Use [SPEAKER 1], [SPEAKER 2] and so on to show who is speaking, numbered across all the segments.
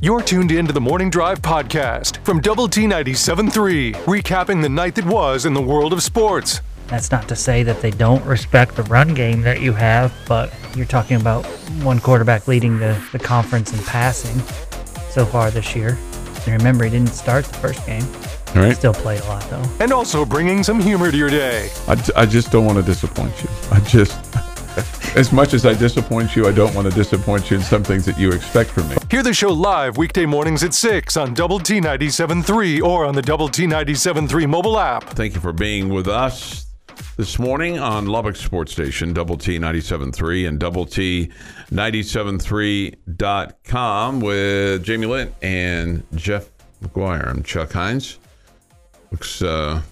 [SPEAKER 1] You're tuned in to the Morning Drive podcast from Double T 97.3, recapping the night that was in the world of sports.
[SPEAKER 2] That's not to say that they don't respect the run game that you have, but you're talking about one quarterback leading the, the conference in passing so far this year. And remember, he didn't start the first game.
[SPEAKER 3] All right.
[SPEAKER 2] Still played a lot, though.
[SPEAKER 1] And also bringing some humor to your day.
[SPEAKER 3] I, I just don't want to disappoint you. I just, as much as I disappoint you, I don't want to disappoint you in some things that you expect from me.
[SPEAKER 1] Hear the show live weekday mornings at 6 on Double T 97.3 or on the Double T 97.3 mobile app.
[SPEAKER 3] Thank you for being with us this morning on Lubbock Sports Station, Double T 97.3 and Double T 97.3.com with Jamie Lent and Jeff McGuire. I'm Chuck Heinz. Looks uh,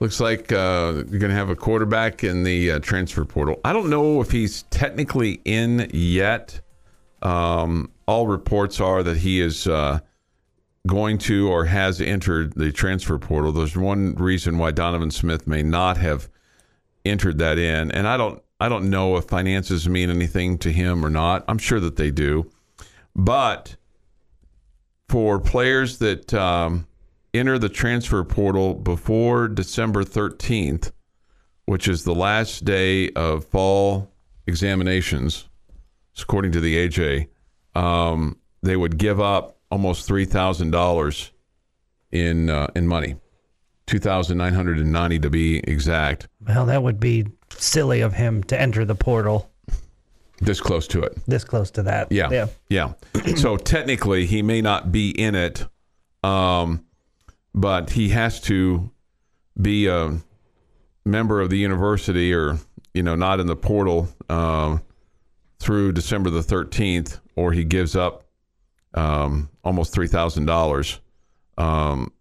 [SPEAKER 3] looks like uh, you're going to have a quarterback in the uh, transfer portal. I don't know if he's technically in yet. Um, all reports are that he is uh, going to or has entered the transfer portal. There's one reason why Donovan Smith may not have entered that in, and I don't I don't know if finances mean anything to him or not. I'm sure that they do, but for players that um, enter the transfer portal before December 13th, which is the last day of fall examinations, according to the AJ, um, they would give up almost three thousand dollars in uh, in money, two thousand nine hundred and ninety to be exact.
[SPEAKER 2] Well, that would be silly of him to enter the portal
[SPEAKER 3] This close to it.
[SPEAKER 2] this close to that.
[SPEAKER 3] Yeah.
[SPEAKER 2] Yeah.
[SPEAKER 3] Yeah. so technically, he may not be in it, um, but he has to be a member of the university or, you know, not in the portal um, through December the 13th, or he gives up um, almost $3,000. Um,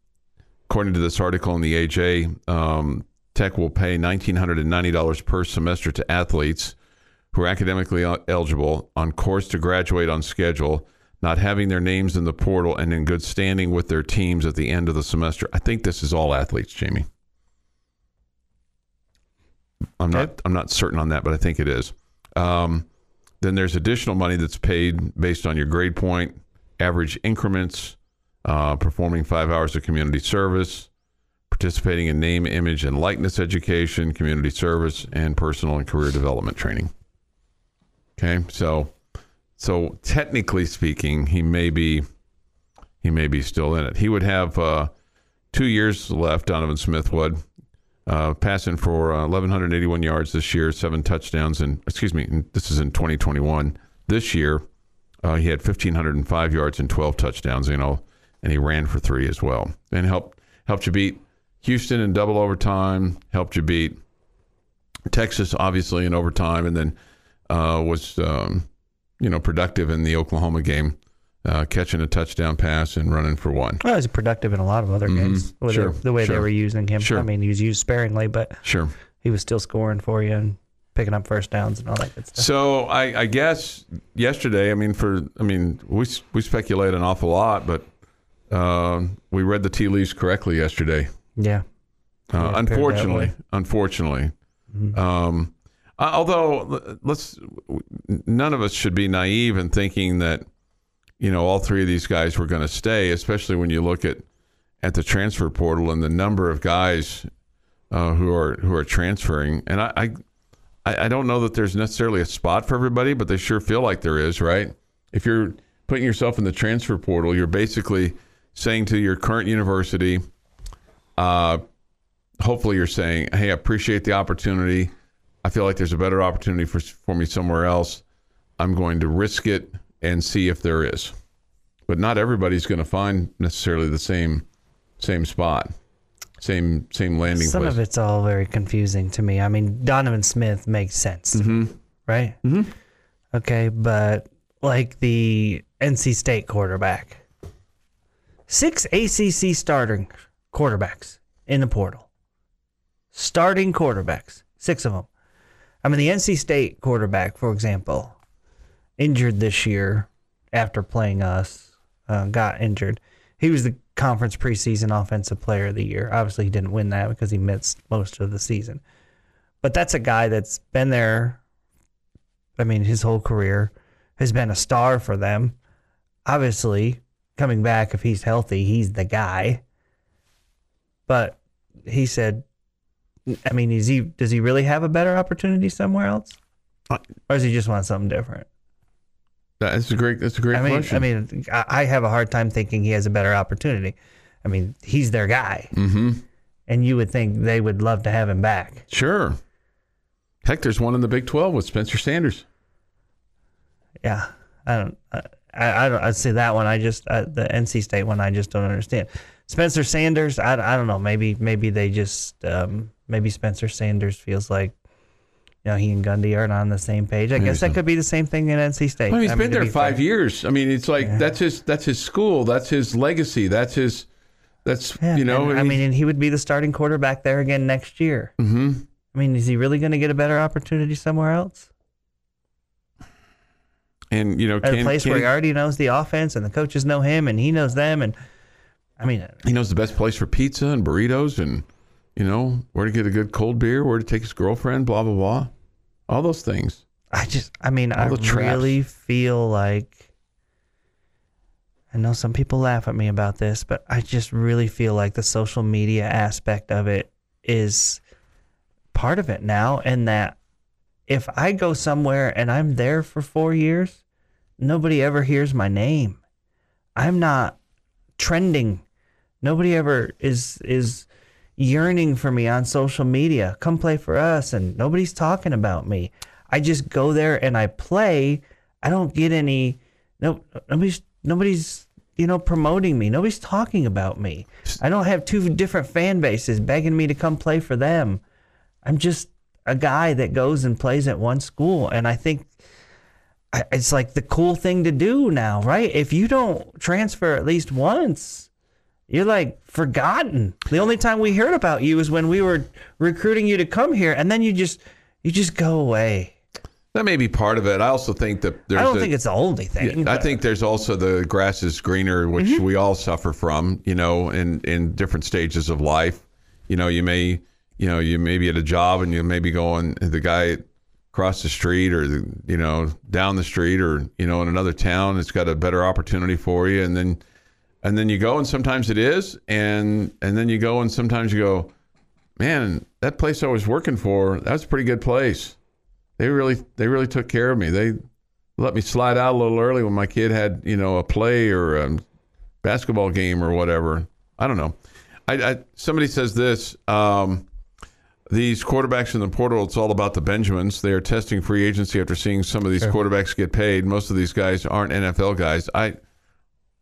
[SPEAKER 3] according to this article in the AJ, um, Tech will pay $1,990 per semester to athletes who are academically eligible on course to graduate on schedule, not having their names in the portal, and in good standing with their teams at the end of the semester. I think this is all athletes, Jamie. I'm not. I'm not certain on that, but I think it is. Um, then there's additional money that's paid based on your grade point, average increments, uh, performing five hours of community service, participating in name, image, and likeness education, community service, and personal and career development training. Okay, so so technically speaking, he may be he may be still in it. He would have uh, two years left. Donovan Smith would uh, passing for uh, 1,181 yards this year, seven touchdowns, and excuse me, this is in 2021. This year, uh, he had 1,505 yards and 12 touchdowns. You know, and he ran for three as well, and helped helped you beat Houston in double overtime. Helped you beat Texas, obviously, in overtime, and then uh, was um, you know productive in the Oklahoma game, uh, catching a touchdown pass and running for one.
[SPEAKER 2] Well, he was productive in a lot of other games. with
[SPEAKER 3] Mm-hmm. Sure,
[SPEAKER 2] the, the way they
[SPEAKER 3] sure.
[SPEAKER 2] were using him.
[SPEAKER 3] Sure.
[SPEAKER 2] I mean, he was used sparingly, but
[SPEAKER 3] Sure.
[SPEAKER 2] he was still scoring for you and picking up first downs and all that good stuff.
[SPEAKER 3] So I, I guess yesterday, I mean, for I mean, we we speculate an awful lot, but uh, we read the tea leaves correctly yesterday.
[SPEAKER 2] yeah.
[SPEAKER 3] Uh,
[SPEAKER 2] Yeah,
[SPEAKER 3] unfortunately, unfortunately. Um, uh, although let's, none of us should be naive in thinking that you know all three of these guys were going to stay, especially when you look at at the transfer portal and the number of guys uh, who are who are transferring. And I, I I don't know that there's necessarily a spot for everybody, but they sure feel like there is, right? If you're putting yourself in the transfer portal, you're basically saying to your current university, uh, hopefully you're saying, "Hey, I appreciate the opportunity. I feel like there's a better opportunity for for me somewhere else. I'm going to risk it and see if there is." But not everybody's going to find necessarily the same same spot, same same landing
[SPEAKER 2] Some
[SPEAKER 3] place.
[SPEAKER 2] of it's all very confusing to me. I mean, Donovan Smith makes sense,
[SPEAKER 3] Mm-hmm.
[SPEAKER 2] right? Mm-hmm. Okay, but like the NC State quarterback, six ACC starting quarterbacks in the portal, starting quarterbacks, six of them. I mean, the NC State quarterback, for example, injured this year after playing us, uh, got injured. He was the conference preseason offensive player of the year. Obviously, he didn't win that because he missed most of the season. But that's a guy that's been there. I mean, his whole career has been a star for them. Obviously, coming back if he's healthy, he's the guy. But he said, I mean, is he does he really have a better opportunity somewhere else, or does he just want something different?
[SPEAKER 3] That's a great. That's a great
[SPEAKER 2] I mean,
[SPEAKER 3] question.
[SPEAKER 2] I mean, I I have a hard time thinking he has a better opportunity. I mean, he's their guy,
[SPEAKER 3] mm-hmm.
[SPEAKER 2] and you would think they would love to have him back.
[SPEAKER 3] Sure. Heck, there's one in the Big Twelve with Spencer Sanders.
[SPEAKER 2] Yeah, I don't. I, I don't. I see that one. I just uh, the NC State one. I just don't understand. Spencer Sanders. I, I don't know. Maybe maybe they just um, maybe Spencer Sanders feels like you know he and Gundy aren't on the same page. I guess that
[SPEAKER 3] so.
[SPEAKER 2] could be the same thing in NC State.
[SPEAKER 3] I mean, he's
[SPEAKER 2] I
[SPEAKER 3] been
[SPEAKER 2] to
[SPEAKER 3] there
[SPEAKER 2] be
[SPEAKER 3] five
[SPEAKER 2] fair.
[SPEAKER 3] years. I mean, it's like that's his that's his school. That's his legacy. That's his. That's
[SPEAKER 2] Yeah,
[SPEAKER 3] you know.
[SPEAKER 2] and, I mean, and he would be the starting quarterback there again next year.
[SPEAKER 3] hmm
[SPEAKER 2] I mean, is he really going to get a better opportunity somewhere else?
[SPEAKER 3] and you know,
[SPEAKER 2] At
[SPEAKER 3] can,
[SPEAKER 2] a place
[SPEAKER 3] can
[SPEAKER 2] where
[SPEAKER 3] he,
[SPEAKER 2] he already knows the offense and the coaches know him and he knows them and I mean,
[SPEAKER 3] he knows the best place for pizza and burritos, and you know where to get a good cold beer, where to take his girlfriend, blah blah blah, all those things.
[SPEAKER 2] I just, I mean, I really feel like. I know some people laugh at me about this, but I just really feel like the social media aspect of it is part of it now. And that if I go somewhere and I'm there for four years, nobody ever hears my name. I'm not trending. Nobody ever is is yearning for me on social media. Come play for us and nobody's talking about me. I just go there and I play. I don't get any no nobody's nobody's you know promoting me. Nobody's talking about me. I don't have two different fan bases begging me to come play for them. I'm just a guy that goes and plays at one school and I think it's like the cool thing to do now, right? If you don't transfer at least once, you're like forgotten. The only time we heard about you is when we were recruiting you to come here, and then you just you just go away.
[SPEAKER 3] That may be part of it. I also think that there's
[SPEAKER 2] I don't
[SPEAKER 3] a-
[SPEAKER 2] think it's the only thing.
[SPEAKER 3] Yeah, I
[SPEAKER 2] Mm-hmm.
[SPEAKER 3] think there's also the grass is greener, which we all suffer from, you know, in, in different stages of life. You know, you may, you know, you may be at a job and you may be going, the guy across the street or, the, you know, down the street or, you know, in another town, it's got a better opportunity for you. And then, and then you go and sometimes it is. And, and then you go and sometimes you go, man, that place I was working for, that was a pretty good place. They really, they really took care of me. They, let me slide out a little early when my kid had you know a play or a basketball game or whatever. I don't know. I, I somebody says this. Um, these quarterbacks in the portal, it's all about the Benjamins. They are testing free agency after seeing some of these quarterbacks get paid. Most of these guys aren't NFL guys. I,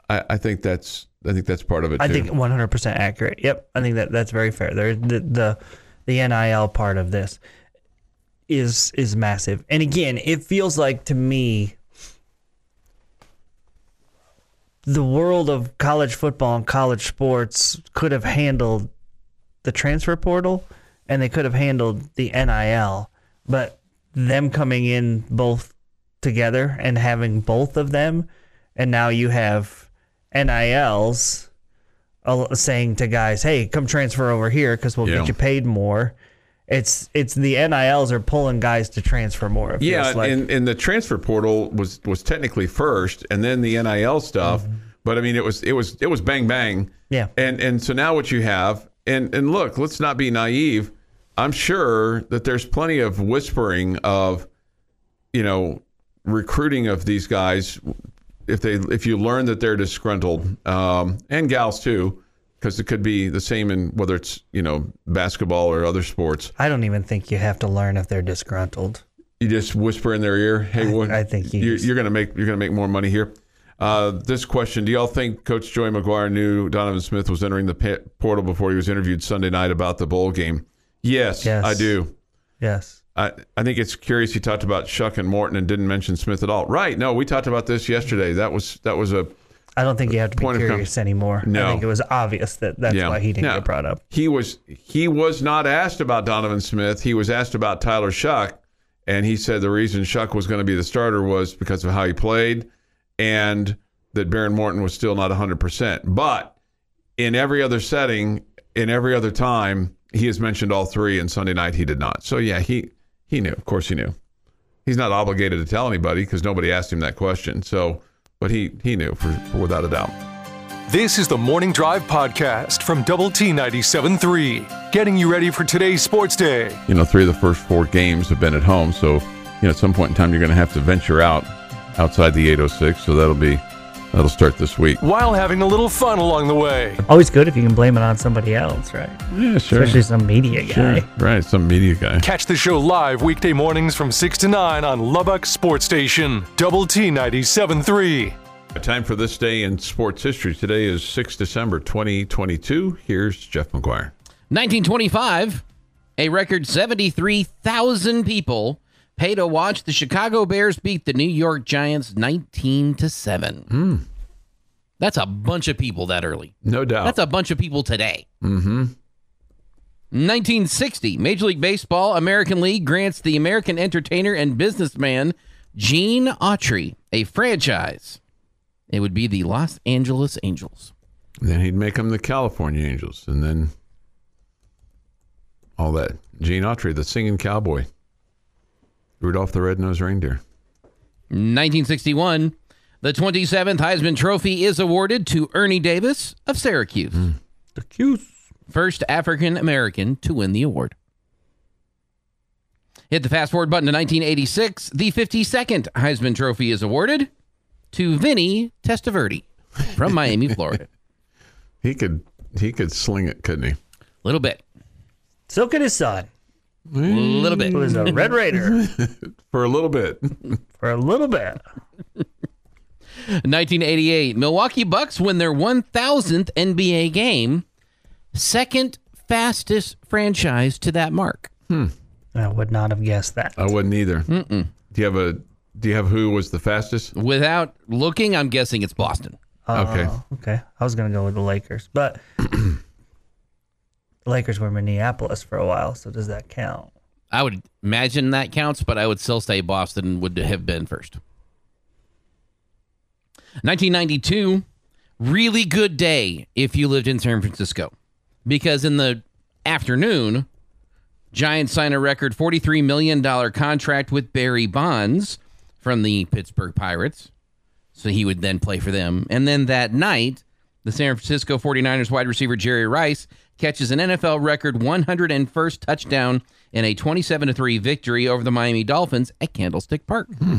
[SPEAKER 3] I, I think that's I think that's part of it.
[SPEAKER 2] I
[SPEAKER 3] too.
[SPEAKER 2] think 100% accurate. Yep, I think that that's very fair. There, the the the NIL part of this is is massive. And again, it feels like to me the world of college football and college sports could have handled the transfer portal and they could have handled the NIL, but them coming in both together and having both of them and now you have NILs uh, saying to guys, "Hey, come transfer over here because we'll
[SPEAKER 3] Yeah.
[SPEAKER 2] get you paid more." It's it's the NILs are pulling guys to transfer more.
[SPEAKER 3] Yeah,
[SPEAKER 2] like.
[SPEAKER 3] and, and the transfer portal was was technically first, and then the NIL stuff. But I mean, it was it was it was bang bang.
[SPEAKER 2] Yeah.
[SPEAKER 3] And and so now what you have, and and look, let's not be naive. I'm sure that there's plenty of whispering of, you know, recruiting of these guys. If they if you learn that they're disgruntled, um, and gals too, because it could be the same in whether it's you know basketball or other sports.
[SPEAKER 2] I don't even think you have to learn if they're disgruntled.
[SPEAKER 3] You just whisper in their ear, "Hey, what,
[SPEAKER 2] I think you
[SPEAKER 3] you're, you're going to make you're going to make more money here." Uh, this question: Do y'all think Coach Joey McGuire knew Donovan Smith was entering the portal before he was interviewed Sunday night about the bowl game? Yes,
[SPEAKER 2] Yes.
[SPEAKER 3] I do.
[SPEAKER 2] Yes.
[SPEAKER 3] I, I think it's curious he talked about Shough and Morton and didn't mention Smith at all. Right? No, we talked about this yesterday. That was that was a
[SPEAKER 2] I don't think you have to be
[SPEAKER 3] Point com-
[SPEAKER 2] curious anymore.
[SPEAKER 3] No.
[SPEAKER 2] I think it was obvious that that's
[SPEAKER 3] yeah.
[SPEAKER 2] why he didn't get brought up.
[SPEAKER 3] He was he was not asked about Donovan Smith. He was asked about Tyler Shough, and he said the reason Shough was going to be the starter was because of how he played, and that Behren Morton was still not 100. percent But in every other setting, in every other time, he has mentioned all three, and Sunday night he did not. So yeah, he he knew. Of course, he knew. He's not obligated to tell anybody because nobody asked him that question. So, but he he knew for, for without a doubt.
[SPEAKER 1] This is the Morning Drive Podcast from Double T 97.3, getting you ready for today's sports day.
[SPEAKER 3] You know, three of the first four games have been at home, so you know at some point in time you're going to have to venture out outside the 806. So that'll be that'll start this week.
[SPEAKER 1] While having a little fun along the way.
[SPEAKER 2] Always good if you can blame it on somebody else, right?
[SPEAKER 3] Yeah, sure.
[SPEAKER 2] Especially some media guy.
[SPEAKER 3] Sure. Right, some media guy.
[SPEAKER 1] Catch the show live weekday mornings from 6 to 9 on Lubbock Sports Station, Double T 97.3.
[SPEAKER 3] Time for this day in sports history. Today is 6 December 2022. Here's Jeff McGuire.
[SPEAKER 4] 1925, a record 73,000 people pay to watch the Chicago Bears beat the New York Giants 19 to 7. That's a bunch of people that early.
[SPEAKER 3] No doubt.
[SPEAKER 4] That's a bunch of people today. Mm-hmm. 1960, Major League Baseball, American League grants the American entertainer and businessman Gene Autry a franchise. It would be the Los Angeles Angels.
[SPEAKER 3] then he'd make them the California Angels, and then all that. Gene Autry, the singing cowboy. Rudolph the Red-Nosed Reindeer.
[SPEAKER 4] 1961, the 27th Heisman Trophy is awarded to Ernie Davis of Syracuse, hmm.
[SPEAKER 2] The Q's.
[SPEAKER 4] first African American to win the award. Hit the fast forward button to 1986. The 52nd Heisman Trophy is awarded to Vinny Testaverde from Miami, Florida.
[SPEAKER 3] He could he could sling it, couldn't he?
[SPEAKER 4] A little bit,
[SPEAKER 2] So could his son,
[SPEAKER 4] little bit.
[SPEAKER 2] who is a Red Raider
[SPEAKER 3] For a little bit.
[SPEAKER 2] for a little bit.
[SPEAKER 4] 1988, Milwaukee Bucks win their 1000th NBA game, second fastest franchise to that mark. Hmm.
[SPEAKER 2] I would not have guessed that.
[SPEAKER 3] I wouldn't either. Do you have a do you have who was the fastest?
[SPEAKER 4] Without looking, I'm guessing it's Boston.
[SPEAKER 3] Okay.
[SPEAKER 2] Oh, okay. I was gonna go with the Lakers, but Lakers were Minneapolis for a while, so does that count?
[SPEAKER 4] I would imagine that counts, but I would still say Boston would have been first. 1992, really good day if you lived in San Francisco. Because in the afternoon, Giants sign a record $43 million contract with Barry Bonds from the Pittsburgh Pirates. So he would then play for them. And then that night, the San Francisco 49ers wide receiver Jerry Rice catches an NFL record 101st touchdown in a 27 3 victory over the Miami Dolphins at Candlestick Park. Hmm.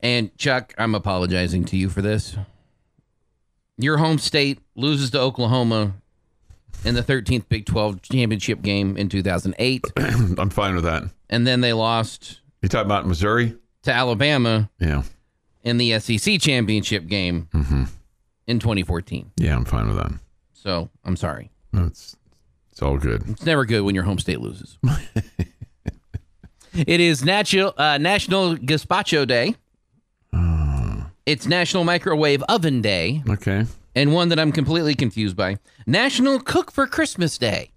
[SPEAKER 4] And Chuck, I'm apologizing to you for this. Your home state loses to Oklahoma in the 13th Big 12 championship game in 2008,
[SPEAKER 3] I'm fine with that.
[SPEAKER 4] and then they lost
[SPEAKER 3] You talking about Missouri?
[SPEAKER 4] to Alabama
[SPEAKER 3] Yeah.
[SPEAKER 4] in the SEC championship game mm-hmm. In 2014.
[SPEAKER 3] Yeah, I'm fine with that.
[SPEAKER 4] So I'm sorry.
[SPEAKER 3] It's it's all good.
[SPEAKER 4] It's never good when your home state loses. it is National uh, National Gazpacho Day. It's National Microwave Oven Day,
[SPEAKER 3] Okay.
[SPEAKER 4] and one that I'm completely confused by. National Cook for Christmas Day.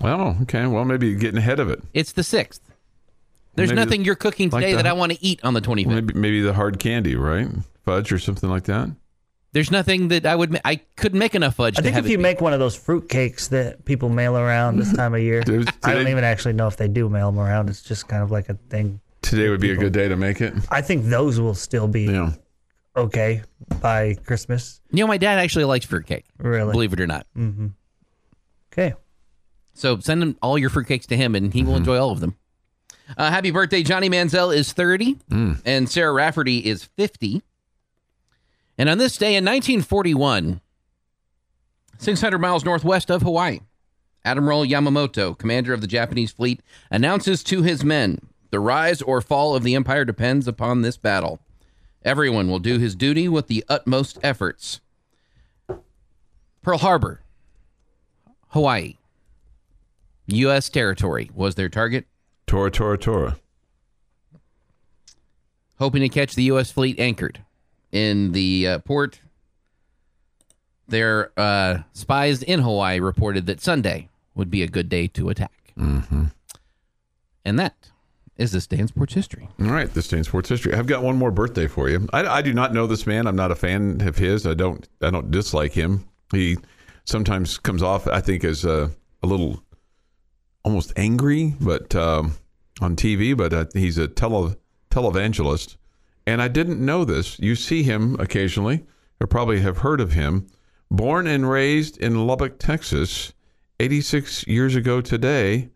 [SPEAKER 3] Well, okay. Well, maybe you're getting ahead of it.
[SPEAKER 4] It's the sixth. There's
[SPEAKER 3] Maybe
[SPEAKER 4] nothing you're cooking
[SPEAKER 3] like
[SPEAKER 4] today
[SPEAKER 3] the-
[SPEAKER 4] that I want to eat on the 25th.
[SPEAKER 3] Maybe maybe the hard candy, right? Fudge or something like that.
[SPEAKER 4] There's nothing that I would. Ma- I couldn't make enough fudge
[SPEAKER 2] I
[SPEAKER 4] to
[SPEAKER 2] think
[SPEAKER 4] have
[SPEAKER 2] if you make one of those fruit cakes that people mail around this time of year,
[SPEAKER 3] There's-
[SPEAKER 2] I don't even actually know if they do mail them around. It's just kind of like a thing.
[SPEAKER 3] Today would be a good day to make it.
[SPEAKER 2] I think those will still be
[SPEAKER 3] Yeah.
[SPEAKER 2] okay by Christmas.
[SPEAKER 4] You know, my dad actually likes fruitcake.
[SPEAKER 2] Really?
[SPEAKER 4] Believe it or not. Mm-hmm.
[SPEAKER 2] Okay.
[SPEAKER 4] So send him all your fruitcakes to him, and he will mm-hmm. enjoy all of them. Uh, happy birthday, Johnny Manziel is 30, mm. and Sarah Rafferty is 50. And on this day in 1941, 600 miles northwest of Hawaii, Admiral Yamamoto, commander of the Japanese fleet, announces to his men the rise or fall of the empire depends upon this battle. Everyone will do his duty with the utmost efforts. Pearl Harbor, Hawaii, U.S. territory was their target,
[SPEAKER 3] Tora, Tora, Tora.
[SPEAKER 4] hoping to catch the U.S. fleet anchored in the uh, port. Their uh, spies in Hawaii reported that Sunday would be a good day to attack. Mm-hmm. And that is this day in sports history.
[SPEAKER 3] All right, this day in sports history. I've got one more birthday for you. I, I do not know this man. I'm not a fan of his. I don't. I don't dislike him. He sometimes comes off, I think, as a, a little almost angry, but um, on TV. But uh, he's a tele televangelist, and I didn't know this. You see him occasionally, or probably have heard of him. Born and raised in Lubbock, Texas, 86 years ago today,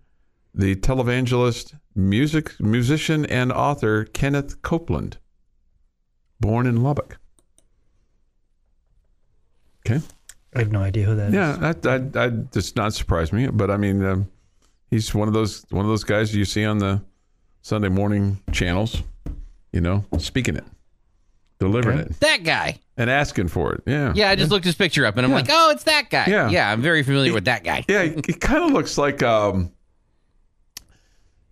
[SPEAKER 3] the televangelist, music musician, and author Kenneth Copeland. Born in Lubbock. Okay.
[SPEAKER 2] I have no idea who that is.
[SPEAKER 3] Yeah, that, that, that does not surprise me. But I mean, um, he's one of those one of those guys you see on the Sunday morning channels. You know, speaking it, delivering
[SPEAKER 2] Okay.
[SPEAKER 3] it,
[SPEAKER 4] That guy.
[SPEAKER 3] and asking for it. Yeah,
[SPEAKER 4] Yeah, I just looked his picture up and I'm like, oh, it's that guy.
[SPEAKER 3] Yeah.
[SPEAKER 4] yeah, I'm very familiar with that guy.
[SPEAKER 3] yeah. He, kind of looks like um,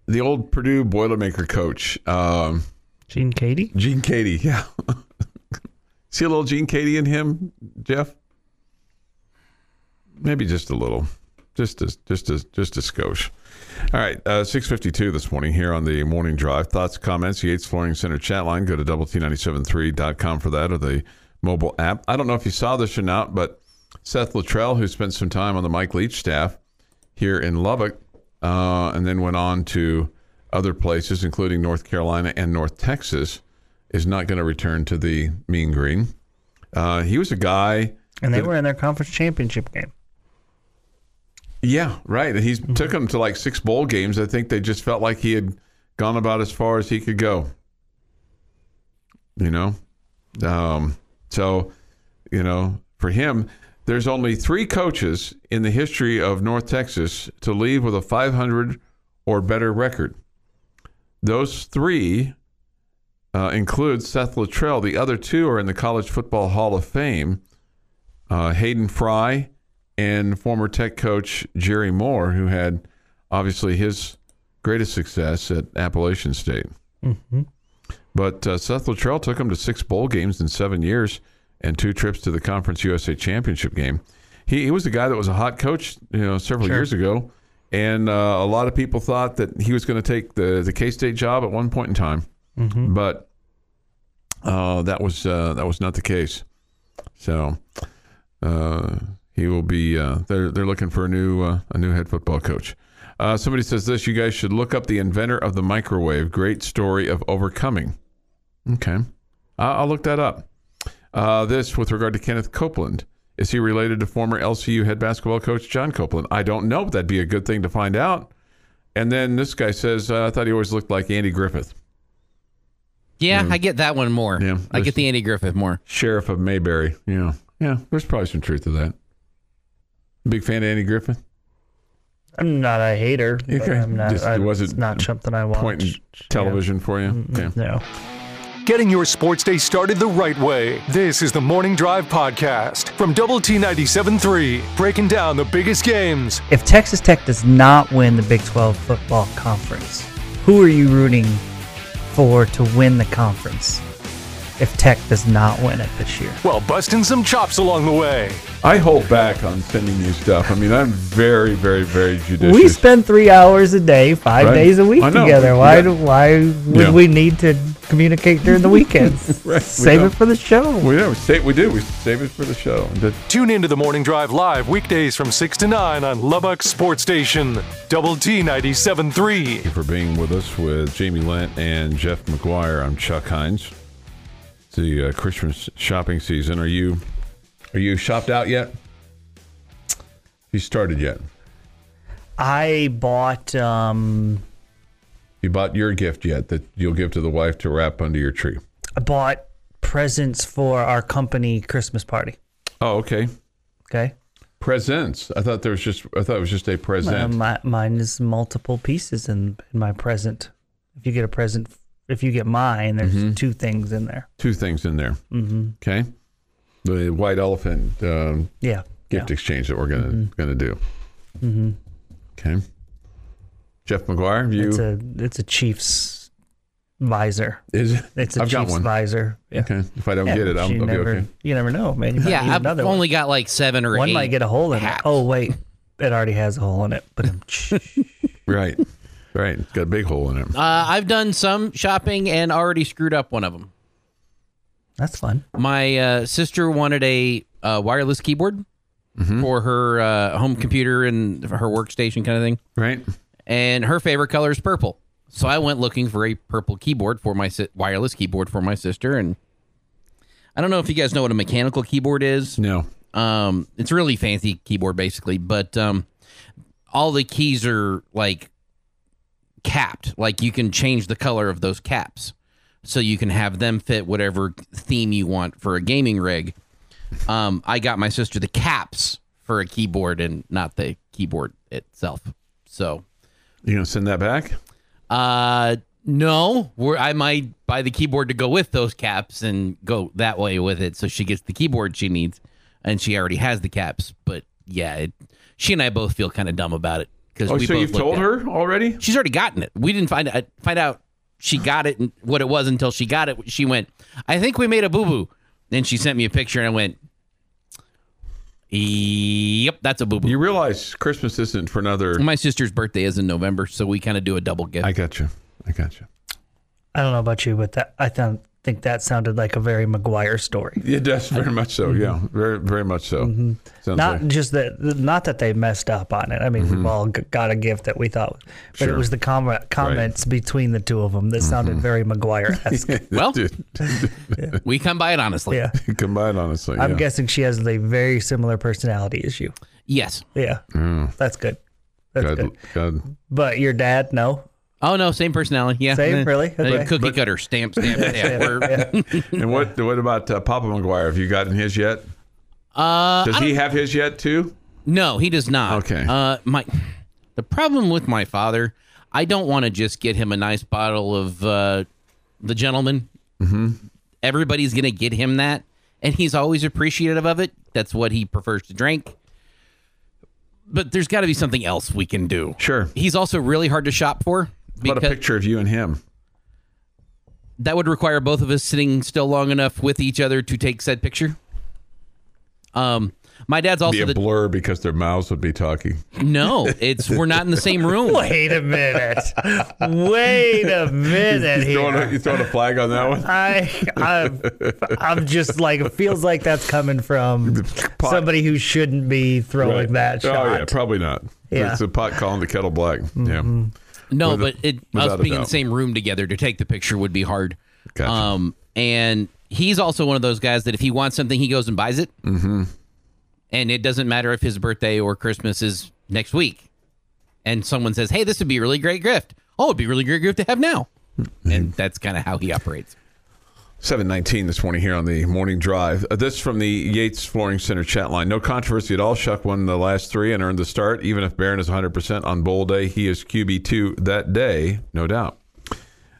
[SPEAKER 3] the old Purdue Boilermaker coach, um,
[SPEAKER 2] Gene Keady?
[SPEAKER 3] Gene Keady. Yeah, see a little Gene Keady in him, Jeff. Maybe just a little, just a just a just a skosh. All right, uh, six fifty two this morning here on the morning drive. Thoughts, comments, Yates Flooring Center chat line. Go to double T 973.com for that or the mobile app. I don't know if you saw this or not, but Seth Littrell, who spent some time on the Mike Leach staff here in Lubbock, uh, and then went on to other places, including North Carolina and North Texas, is not going to return to the Mean Green. Uh, he was a guy.
[SPEAKER 2] And they
[SPEAKER 3] that-
[SPEAKER 2] were in their conference championship game.
[SPEAKER 3] Yeah, right. He took them to like six bowl games. I think they just felt like he had gone about as far as he could go. You know, um, so you know, for him, there's only three coaches in the history of North Texas to leave with a 500 or better record. Those three uh, include Seth Littrell. The other two are in the College Football Hall of Fame. Uh, Hayden Fry and former Tech coach Jerry Moore, who had obviously his greatest success at Appalachian State. But uh, Seth Littrell took him to six bowl games in seven years and two trips to the Conference USA Championship game. He, he was a guy that was a hot coach, you know, several years ago, and uh, a lot of people thought that he was going to take the the K State job at one point in time, but uh, that was uh, that was not the case. So uh, he will be. Uh, they're they're looking for a new uh, a new head football coach. Uh, somebody says this. You guys should look up the inventor of the microwave. Great story of overcoming. Okay, I- I'll look that up. Uh, this with regard to Kenneth Copeland. Is he related to former LCU head basketball coach John Copeland? I don't know, but that'd be a good thing to find out. And then this guy says, uh, I thought he always looked like Andy Griffith,
[SPEAKER 4] Yeah, I get that one more.
[SPEAKER 3] Yeah,
[SPEAKER 4] I get the Andy Griffith more.
[SPEAKER 3] sheriff of Mayberry. Yeah, yeah. There's probably some truth to that. Big fan of Andy Griffith.
[SPEAKER 2] I'm not a hater.
[SPEAKER 3] Okay.
[SPEAKER 2] I'm not.
[SPEAKER 3] Just
[SPEAKER 2] I,
[SPEAKER 3] wasn't
[SPEAKER 2] not something I watch.
[SPEAKER 3] Point in television for you. Okay.
[SPEAKER 2] No.
[SPEAKER 1] Getting your sports day started the right way. This is the Morning Drive Podcast from Double T 97.3, breaking down the biggest games.
[SPEAKER 2] If Texas Tech does not win the Big 12 football conference, who are you rooting for to win the conference? If Tech does not win it this year,
[SPEAKER 1] Well, busting some chops along the way.
[SPEAKER 3] I hold back on sending you stuff. I mean, I'm very, very, very judicious.
[SPEAKER 2] we spend three hours a day, five
[SPEAKER 3] Right.
[SPEAKER 2] days a week together. Why?
[SPEAKER 3] got-
[SPEAKER 2] Do, why would
[SPEAKER 3] Yeah.
[SPEAKER 2] we need to communicate during the weekends?
[SPEAKER 3] Right,
[SPEAKER 2] Save
[SPEAKER 3] don't.
[SPEAKER 2] it for the show.
[SPEAKER 3] we, yeah, we, save, we do. We save it for the show. The-
[SPEAKER 1] Tune into the Morning Drive live weekdays from 6 to 9 on Lubbock Sports Station. Double T 97.3.
[SPEAKER 3] Thank you for being with us with Jamie Lent and Jeff McGuire. I'm Chuck Heinz. The uh, Christmas shopping season. Are you are you shopped out yet? You started yet?
[SPEAKER 2] I bought. um
[SPEAKER 3] You bought your gift yet that you'll give to the wife to wrap under your tree?
[SPEAKER 2] I bought presents for our company Christmas party.
[SPEAKER 3] Oh, okay.
[SPEAKER 2] Okay.
[SPEAKER 3] Presents. I thought there was just. I thought it was just a
[SPEAKER 2] Uh,
[SPEAKER 3] present.
[SPEAKER 2] my, mine is multiple pieces in, in my present. If you get a present, if you get mine, there's
[SPEAKER 3] Mm-hmm.
[SPEAKER 2] two things in there.
[SPEAKER 3] Two things in there. Mm-hmm. Okay. The white elephant um,
[SPEAKER 2] Yeah.
[SPEAKER 3] gift
[SPEAKER 2] yeah.
[SPEAKER 3] exchange that we're gonna gonna do. Mm-hmm. Okay. Jeff McGuire, you
[SPEAKER 2] It's a it's a Chiefs visor.
[SPEAKER 3] is it?
[SPEAKER 2] It's a
[SPEAKER 3] I've got
[SPEAKER 2] Chiefs
[SPEAKER 3] one.
[SPEAKER 2] visor. Yeah.
[SPEAKER 3] Okay. If I don't
[SPEAKER 2] Yeah,
[SPEAKER 3] get it, I'll,
[SPEAKER 2] you
[SPEAKER 3] I'll
[SPEAKER 2] never,
[SPEAKER 3] be okay.
[SPEAKER 2] You never know. Maybe
[SPEAKER 4] Yeah, I've
[SPEAKER 2] another
[SPEAKER 4] only
[SPEAKER 2] one.
[SPEAKER 4] got like seven or
[SPEAKER 2] One
[SPEAKER 4] eight.
[SPEAKER 2] might get a hole in
[SPEAKER 4] hats.
[SPEAKER 2] it. Oh wait, it already has a hole in it. But um,
[SPEAKER 3] Right. Right. It's got a big hole in it.
[SPEAKER 4] Uh, I've done some shopping and already screwed up one of them.
[SPEAKER 2] that's fun.
[SPEAKER 4] My uh, sister wanted a uh, wireless keyboard
[SPEAKER 3] Mm-hmm.
[SPEAKER 4] for her uh, home computer and her workstation kind of thing.
[SPEAKER 3] Right.
[SPEAKER 4] And her favorite color is purple. So I went looking for a purple keyboard for my si- wireless keyboard for my sister, and I don't know if you guys know what a mechanical keyboard is.
[SPEAKER 3] No.
[SPEAKER 4] Um, it's a really fancy keyboard, basically, but um, all the keys are like capped. Like you can change the color of those caps, so you can have them fit whatever theme you want for a gaming rig. Um, I got my sister the caps for a keyboard and not the keyboard itself. So,
[SPEAKER 3] You gonna send that back?
[SPEAKER 4] uh, no, we're, I might buy the keyboard to go with those caps and go that way with it, so she gets the keyboard she needs, and she already has the caps. But yeah, it, she and I both feel kind of dumb about it because
[SPEAKER 3] Oh,
[SPEAKER 4] we
[SPEAKER 3] so
[SPEAKER 4] both
[SPEAKER 3] you've told
[SPEAKER 4] at-
[SPEAKER 3] her already?
[SPEAKER 4] She's already gotten it. We didn't find out find out she got it and what it was until she got it. She went, I think we made a boo boo. Then she sent me a picture and I went, Yep, that's a boo boo.
[SPEAKER 3] You realize Christmas isn't for another.
[SPEAKER 4] My sister's birthday is in November, so we kind of do a double gift.
[SPEAKER 3] I got you. I got you.
[SPEAKER 2] I don't know about you, but that I th- think that sounded like a very McGuire story.
[SPEAKER 3] It does very much so. Mm-hmm. Yeah, very very much so.
[SPEAKER 2] Mm-hmm. Not
[SPEAKER 3] like
[SPEAKER 2] just that, not that they messed up on it. I mean, we've mm-hmm. all got a gift that we thought, but
[SPEAKER 3] Sure.
[SPEAKER 2] it was the com- comments between the two of them that sounded mm-hmm. very McGuire-esque.
[SPEAKER 4] Well,
[SPEAKER 3] Dude,
[SPEAKER 4] we come by it honestly.
[SPEAKER 2] yeah,
[SPEAKER 3] combined honestly.
[SPEAKER 2] I'm
[SPEAKER 3] yeah.
[SPEAKER 2] guessing she has a very similar personality issue.
[SPEAKER 4] Yes.
[SPEAKER 2] Yeah, mm. that's good. That's
[SPEAKER 3] God,
[SPEAKER 2] good.
[SPEAKER 3] God.
[SPEAKER 2] But your dad, no.
[SPEAKER 4] Oh no, same personality. Yeah.
[SPEAKER 2] Same? Really?
[SPEAKER 4] uh,
[SPEAKER 2] Okay.
[SPEAKER 4] Cookie cutter, stamp, stamp. yeah.
[SPEAKER 3] And what what about uh, Papa McGuire? Have you gotten his yet?
[SPEAKER 4] Uh,
[SPEAKER 3] Does he have his yet too?
[SPEAKER 4] No, he does not.
[SPEAKER 3] Okay.
[SPEAKER 4] Uh, my the problem with my father, I don't want to just get him a nice bottle of uh, the gentleman. Mm-hmm. Everybody's gonna get him that, and he's always appreciative of it. That's what he prefers to drink. But there's got to be something else we can do.
[SPEAKER 3] Sure.
[SPEAKER 4] He's also really hard to shop for
[SPEAKER 3] What a picture of you and him.
[SPEAKER 4] that would require both of us sitting still long enough with each other to take said picture. Um, my dad's
[SPEAKER 3] Be
[SPEAKER 4] also
[SPEAKER 3] a
[SPEAKER 4] the
[SPEAKER 3] blur because their mouths would be talking.
[SPEAKER 4] no. It's we're not in the same room.
[SPEAKER 2] Wait a minute. Wait a minute
[SPEAKER 3] You throwing, a,
[SPEAKER 2] here.
[SPEAKER 3] you throwing a flag on that one?
[SPEAKER 2] I, I'm, I'm just like it feels like that's coming from somebody who shouldn't be throwing
[SPEAKER 3] Right.
[SPEAKER 2] that shot.
[SPEAKER 3] Oh yeah, probably not.
[SPEAKER 2] Yeah.
[SPEAKER 3] It's a pot calling the kettle black. Yeah.
[SPEAKER 4] No,
[SPEAKER 3] With-
[SPEAKER 4] but it us being in the same room together to take the picture would be hard.
[SPEAKER 3] Gotcha.
[SPEAKER 4] Um, and he's also one of those guys that if he wants something, he goes and buys it. Mm-hmm. And it doesn't matter if his birthday or Christmas is next week. And someone says, "Hey, this would be a really great gift." Oh, it'd be a really great gift to have now.
[SPEAKER 3] Mm-hmm.
[SPEAKER 4] And that's kind of how he operates.
[SPEAKER 3] 719 this morning here on the morning drive. Uh, this from the Yates Flooring Center chat line. No controversy at all. Shough won the last three and earned the start. Even if Behren is 100% on bowl day, he is QB2 that day, no doubt.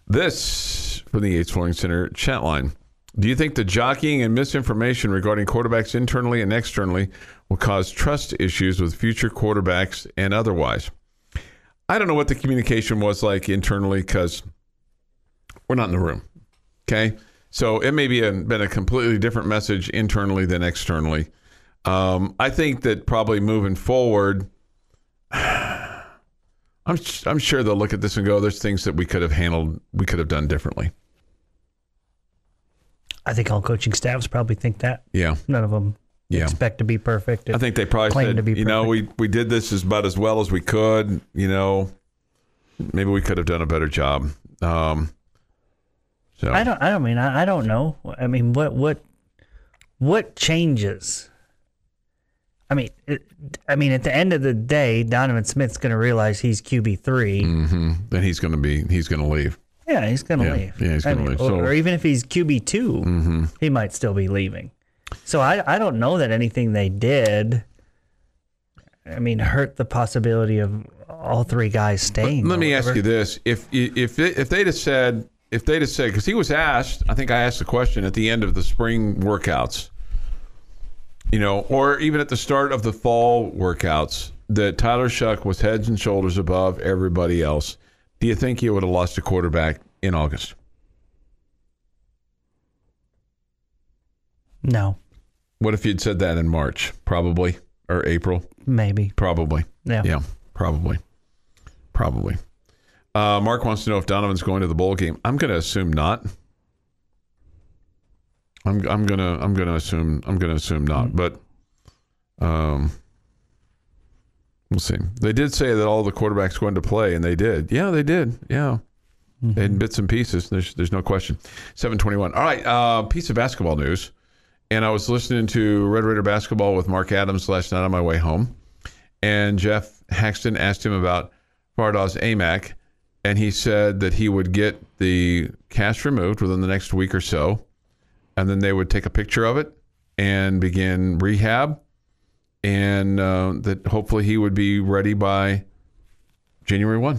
[SPEAKER 3] This from the Yates Flooring Center chat line. Do you think the jockeying and misinformation regarding quarterbacks internally and externally will cause trust issues with future quarterbacks and otherwise? I don't know what the communication was like internally because we're not in the room. Okay. So it may be a, been a completely different message internally than externally. Um, I think that probably moving forward, I'm, I'm sure they'll look at this and go, there's things that we could have handled, we could have done differently.
[SPEAKER 2] I think all coaching staffs probably think that.
[SPEAKER 3] Yeah.
[SPEAKER 2] None of them
[SPEAKER 3] Yeah.
[SPEAKER 2] expect to be perfect.
[SPEAKER 3] I think they probably
[SPEAKER 2] claim
[SPEAKER 3] said,
[SPEAKER 2] to be
[SPEAKER 3] you know, we, we did this as about as well as we could. You know, maybe we could have done a better job. Um, so
[SPEAKER 2] I don't. I don't mean. I, I don't know. I mean, what what what changes? I mean, it, I mean, at the end of the day, Donovan Smith's going to realize he's QB 3
[SPEAKER 3] hmm then he's going to be, he's going to leave.
[SPEAKER 2] Yeah, he's going to
[SPEAKER 3] Yeah,
[SPEAKER 2] leave.
[SPEAKER 3] yeah, he's gonna leave.
[SPEAKER 2] Or,
[SPEAKER 3] So-
[SPEAKER 2] or even if he's QB 2
[SPEAKER 3] Mm-hmm.
[SPEAKER 2] he might still be leaving. So I I don't know that anything they did. I mean, hurt the possibility of all three guys staying.
[SPEAKER 3] Let me ask you this: if if if they'd have said, if they'd have said, because he was asked, I think I asked the question at the end of the spring workouts, you know, or even at the start of the fall workouts, that Tyler Shough was heads and shoulders above everybody else. Do you think he would have lost a quarterback in August?
[SPEAKER 2] No,
[SPEAKER 3] What if you'd said that in March, probably, or April?
[SPEAKER 2] maybe.
[SPEAKER 3] Probably.
[SPEAKER 2] Yeah.
[SPEAKER 3] Yeah, probably. Probably. Uh, Mark wants to know if Donovan's going to the bowl game. I'm going to assume not. I'm I'm gonna I'm gonna assume I'm gonna assume not, but um, we'll see. They did say that all the quarterbacks going to play, and they did. Yeah, they did. Yeah, in bits and pieces. There's there's no question. Seven twenty one. All right, uh, piece of basketball news. And I was listening to Red Raider basketball with Mark Adams last night on my way home, and Geoff Haxton asked him about Fardaws Aimaq, and he said that he would get the cast removed within the next week or so, and then they would take a picture of it and begin rehab, and uh, that hopefully he would be ready by January one.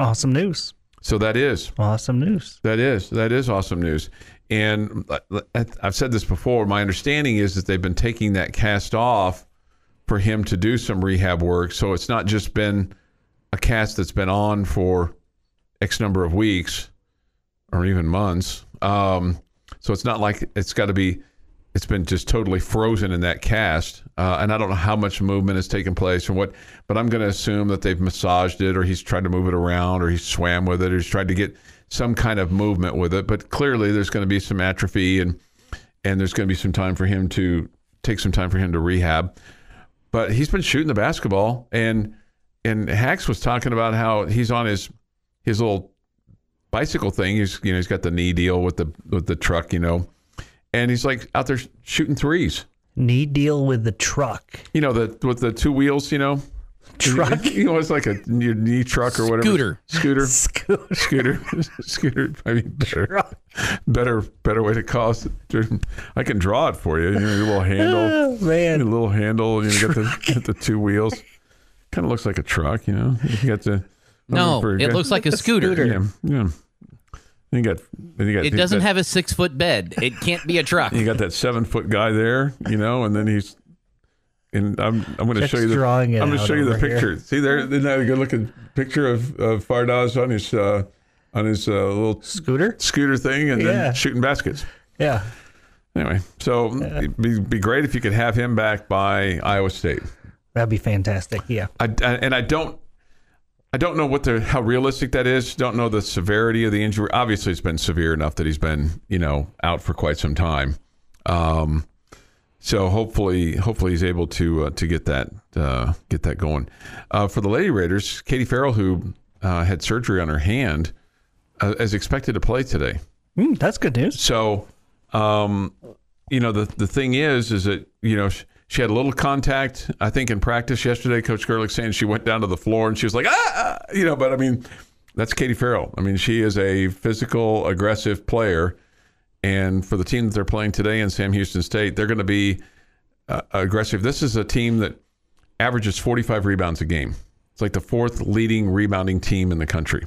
[SPEAKER 2] Awesome news.
[SPEAKER 3] So that is
[SPEAKER 2] Awesome news.
[SPEAKER 3] that is that is awesome news. And I've said this before. My understanding is that they've been taking that cast off for him to do some rehab work. So it's not just been a cast that's been on for X number of weeks or even months. Um, so it's not like it's got to be. It's been just totally frozen in that cast, uh, and I don't know how much movement has taken place or what. But I'm going to assume that they've massaged it, or he's tried to move it around, or he's swam with it, or he's tried to get some kind of movement with it. But clearly, there's going to be some atrophy, and and there's going to be some time for him to take some time for him to rehab. But he's been shooting the basketball, and and Hacks was talking about how he's on his his little bicycle thing. He's you know he's got the knee deal with the with the truck, you know, and he's like out there shooting threes.
[SPEAKER 2] Knee deal with the truck.
[SPEAKER 3] You know the with the two wheels, you know.
[SPEAKER 2] Truck.
[SPEAKER 3] You know, it's like a your knee truck or whatever.
[SPEAKER 4] Scooter.
[SPEAKER 3] Scooter.
[SPEAKER 2] Scooter.
[SPEAKER 3] Scooter. Scooter. I mean, better, better, better way to call it. I can draw it for you. You know, your little handle,
[SPEAKER 2] Oh, man.
[SPEAKER 3] your little handle. You know, got the got the two wheels. Kind of looks like a truck. You know, you got the.
[SPEAKER 4] No,
[SPEAKER 3] for-
[SPEAKER 4] it looks like a scooter.
[SPEAKER 3] Yeah, yeah. You got, you got.
[SPEAKER 4] It doesn't
[SPEAKER 3] that,
[SPEAKER 4] have a six foot bed. It can't be a truck.
[SPEAKER 3] You got that seven foot guy there, you know, and then he's. And I'm I'm going to
[SPEAKER 2] Just
[SPEAKER 3] show you the
[SPEAKER 2] drawing
[SPEAKER 3] I'm going to show you the
[SPEAKER 2] over here.
[SPEAKER 3] picture. See there, isn't that a good looking picture of of Fardaws on his uh, on his uh, little
[SPEAKER 2] Scooter?
[SPEAKER 3] scooter thing and
[SPEAKER 2] Yeah.
[SPEAKER 3] then shooting baskets.
[SPEAKER 2] Yeah.
[SPEAKER 3] Anyway, so it'd be, be great if you could have him back by Iowa State.
[SPEAKER 2] That'd be fantastic. Yeah.
[SPEAKER 3] I, I- and I don't I don't know what the how realistic that is. Don't know the severity of the injury. Obviously, it's been severe enough that he's been you know out for quite some time. Um, so hopefully, hopefully he's able to uh, to get that uh, get that going. Uh, for the Lady Raiders, Katie Farrell, who uh, had surgery on her hand, uh, is expected to play today.
[SPEAKER 2] Mm, that's good news.
[SPEAKER 3] So, um, you know, the the thing is, is that you know she, she had a little contact. I think in practice yesterday, Coach Gerlich saying she went down to the floor and she was like, ah, ah," you know. But I mean, that's Katie Farrell. I mean, she is a physical, aggressive player, and for the team that they're playing today in Sam Houston State, they're going to be uh, aggressive. This is a team that averages 45 rebounds a game. It's like the fourth leading rebounding team in the country.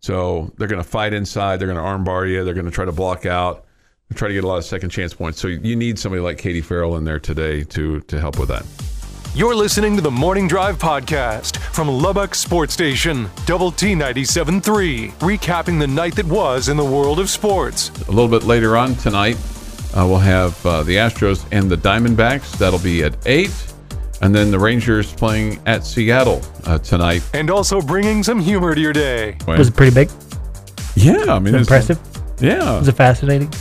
[SPEAKER 3] So they're going to fight inside. They're going to armbar you. They're going to try to block out. Try to get a lot of second chance points. So you need somebody like Katie Farrell in there today to to help with that.
[SPEAKER 1] You're listening to the Morning Drive podcast from Lubbock Sports Station, Double T 97.3, recapping the night that was in the world of sports.
[SPEAKER 3] A little bit later on tonight, uh, we'll have uh, the Astros and the Diamondbacks. That'll be at eight, and then the Rangers playing at Seattle uh, tonight.
[SPEAKER 1] And also bringing some humor to your day.
[SPEAKER 2] Was it pretty big?
[SPEAKER 3] Yeah, I mean, it's-
[SPEAKER 2] Impressive?
[SPEAKER 3] Yeah,
[SPEAKER 2] Was it fascinating?